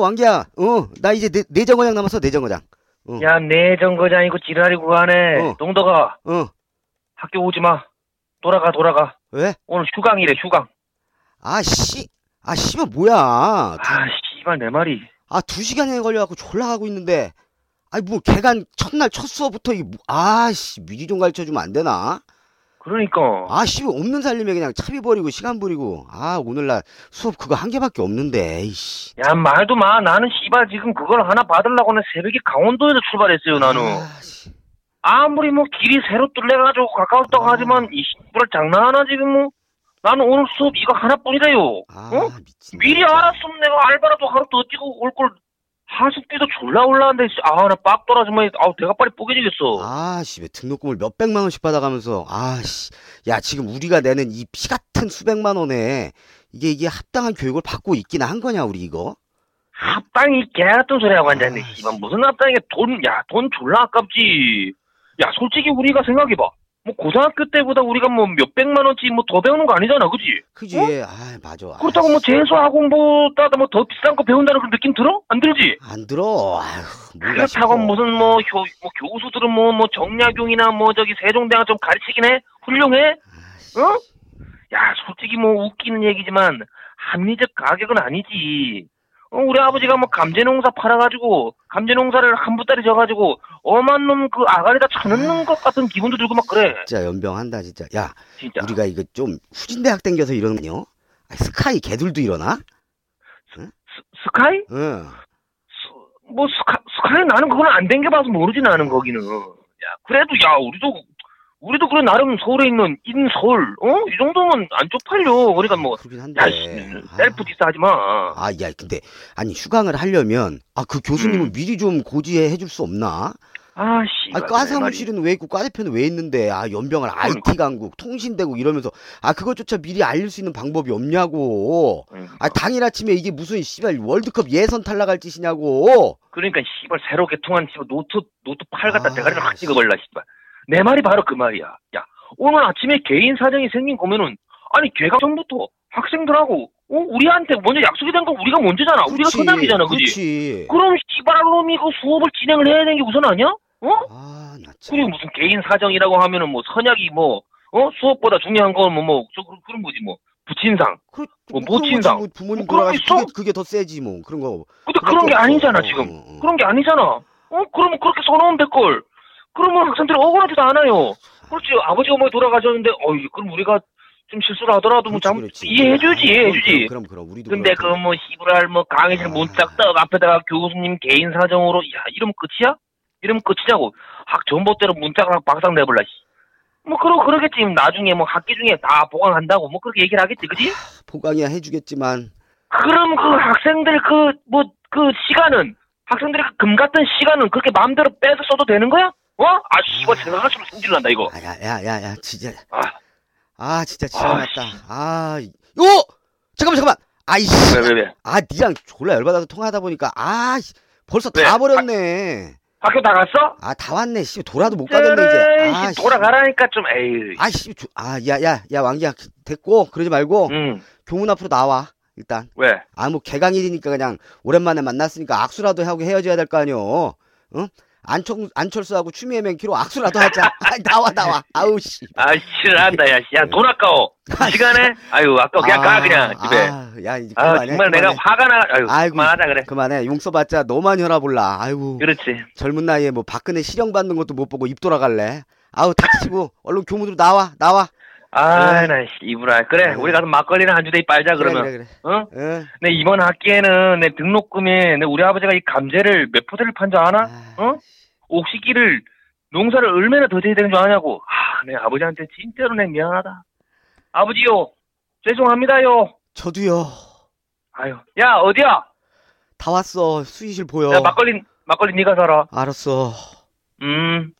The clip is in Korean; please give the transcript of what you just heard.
왕기야. 어, 나 이제 내, 내정거장 남았어, 내정거장. 어. 야, 내정거장이고 지랄이고 가네. 어. 동덕아, 어, 학교 오지 마. 돌아가, 돌아가. 왜? 오늘 휴강이래, 휴강. 아, 씨. 아, 씨발, 뭐야. 두, 아, 씨발, 내 말이. 아, 두 시간에 걸려갖고 졸라 가고 있는데. 아니, 뭐, 개간 첫날 첫 수업부터, 이, 뭐- 아, 씨, 미리 좀 가르쳐 주면 안 되나? 그러니까. 아, 씨, 없는 살림에 그냥 차비 버리고 시간 버리고. 아, 오늘날 수업 그거 한 개밖에 없는데, 이씨. 야, 말도 마. 나는 씨발 지금 그걸 하나 받으려고는 새벽에 강원도에서 출발했어요, 나는. 아, 씨. 아무리 뭐 길이 새로 뚫려가지고 가까웠다고 아. 하지만, 이 씨발 장난하나, 지금 뭐. 나는 오늘 수업 이거 하나뿐이래요. 아, 어? 미친. 미리 알았으면 내가 알바라도 하루 더 뛰고 올 걸. 하숙비도 졸라 올라왔는데, 씨. 아, 나빡 떨어지면, 아우, 대가 빨리 뽀개지겠어. 아, 씨, 왜 등록금을 몇백만 원씩 받아가면서, 아, 씨. 야, 지금 우리가 내는 이 피 같은 수백만 원에, 이게, 이게 합당한 교육을 받고 있긴 한 거냐, 우리 이거? 합당이 개 같은 소리 하고 앉았네, 아, 씨발. 무슨 합당이 돈, 야, 돈 졸라 아깝지. 야, 솔직히 우리가 생각해봐. 뭐, 고등학교 때보다 우리가 뭐 몇백만 원치 뭐 더 배우는 거 아니잖아, 그지? 그지? 어? 아, 맞아. 아, 그렇다고 뭐 씨. 재수학원보다 뭐 더 비싼 거 배운다는 그런 느낌 들어? 안 들지? 안 들어. 아휴, 그렇다고 싶어. 무슨 뭐, 교, 뭐 교수들은 뭐, 뭐 정약용이나 뭐 저기 세종대왕 좀 가르치긴 해? 훌륭해? 아, 어? 야, 솔직히 뭐 웃기는 얘기지만 합리적 가격은 아니지. 어, 우리 아버지가 뭐 감재농사 팔아가지고 감재농사를 한 부따리 져가지고 엄한 놈 그 아가리다 쳐넣는 것 같은 기분도 들고 막 그래. 진짜 염병한다, 진짜. 야, 진짜. 우리가 이거 좀 후진대학 댕겨서 이러는요? 아, 스카이 걔들도 이러나? 스, 스카이? 응. 스, 뭐 스카, 스카이 나는 그건 안 댕겨봐서 모르지 나는 거기는. 야, 그래도 야 우리도 우리도 그래 나름 서울에 있는 in서울 어? 이 정도면 안 쪽팔려. 그러니까 뭐 그러긴 한데. 야, 씨, 아. self diss 하지 마. 아, 야, 근데, 아니, 휴강을 하려면, 아, 그 교수님은 음. 미리 좀 고지해 줄 수 없나? 아, 씨. 아, 과 사무실은 왜 있고, 과대표는 왜 있는데, 아, 염병을 IT 강국, 통신대국 이러면서, 아, 그것조차 미리 알릴 수 있는 방법이 없냐고. 아, 당일 아침에 이게 무슨, 씨발, 월드컵 예선 탈락할 짓이냐고. 그러니까 씨발 새로 개통한 씨발 노트 노트 8 갖다 아, 대가리를 확 씨. 찍어버려 씨발. 내 말이 바로 그 말이야. 야 오늘 아침에 개인 사정이 생긴 거면은 아니 개가 전부터 학생들하고 어? 우리한테 먼저 약속이 된 건 우리가 먼저잖아. 우리가 그렇지, 선약이잖아, 그지? 그럼 씨발 놈이 그 수업을 진행을 해야 되는 게 우선 아니야? 어? 아, 나 참. 그리고 무슨 개인 사정이라고 하면은 뭐 선약이 뭐 어? 수업보다 중요한 건 뭐 뭐 저 그런 거지 뭐 부친상. 그, 뭐 거지, 모친상. 뭐 부모님 뭐 그런 게 그게, 있어? 그게 더 세지, 뭐. 그런 거. 근데 그런 게거 없어. 아니잖아 어, 지금. 어, 어. 그런 게 아니잖아. 어? 그러면 그렇게 써놓으면 될걸. 그러면 학생들이 억울하지도 않아요. 그렇지. 아버지 어머니 돌아가셨는데, 어이, 그럼 우리가 좀 실수를 하더라도 뭐 그렇지. 이해해주지, 아, 이해해주지. 그럼, 그럼, 우리도. 근데 그 그렇고. 뭐 시부랄 뭐 강의실 아. 문짝 떡 앞에다가 교수님 개인 사정으로 야 이러면 끝이야? 이러면 끝이냐고 학 전봇대로 문짝을 박상 내볼라 씨. 뭐 그러 그러겠지 나중에 뭐 학기 중에 다 보강한다고 뭐 그렇게 얘기를 하겠지 그지? 보강이야 해주겠지만. 그럼 그 학생들 그 뭐그 시간은 학생들의 그금 같은 시간은 그렇게 마음대로 빼서 써도 되는 거야? 어? 아 씨발 생각할수록 성질 난다 이거. 아, 야, 야, 야, 야, 진짜. 아 아, 진짜 지랄 아, 났다. 아, 이- 요! 잠깐만, 잠깐만. 아이씨. 왜 왜 왜? 아, 니랑 졸라 열받아서 통화하다 보니까, 아, 씨, 벌써 왜? 다 버렸네. 학교 다 갔어? 아, 다 왔네. 씨, 돌아도 못 가겠네, 이제. 아, 씨. 돌아가라니까 좀 에이. 아, 씨, 조- 아, 야, 야, 야, 왕기야. 됐고, 그러지 말고, 응. 교문 앞으로 나와. 일단. 왜? 아, 뭐, 개강일이니까 그냥, 오랜만에 만났으니까 악수라도 하고 헤어져야 될 거 아니여. 응? 안철, 안철수하고 추미애 맹키로 악수라도 하자. 아, 나와, 나와. 아우, 씨. 아, 싫어한다, 야, 씨. 야, 돈 아까워. 이 시간에? 아유, 아까워. 그냥 가, 그냥, 집에. 아, 야, 이제 아, 그만해. 정말 내가 그만해. 화가 나, 아유, 아이고. 그만하자, 그래. 그만해. 용 써봤자 너만 혈압 올라. 아이고. 그렇지. 젊은 나이에 뭐 박근혜 실형 받는 것도 못 보고 입 돌아갈래. 아우 닥치고 얼른 교문으로 나와 나와. 아. 나, 씨, 이브라. 그래, 우리 가서 막걸리나 한 주대 빨자, 그러면. 그래 그래. 어? 응. 내 이번 학기에는 내 등록금에 내 우리 아버지가 이 감재를 몇 포대를 판 줄 아나? 아, 어? 옥시기를 농사를 얼마나 더 져야 되는 줄 아냐고. 아, 내 아버지한테 진짜로 내 미안하다. 아버지요, 죄송합니다요. 저도요. 아유, 야, 어디야? 다 왔어. 수의실 보여. 야, 막걸리, 막걸리 네가 사라. 알았어. 음.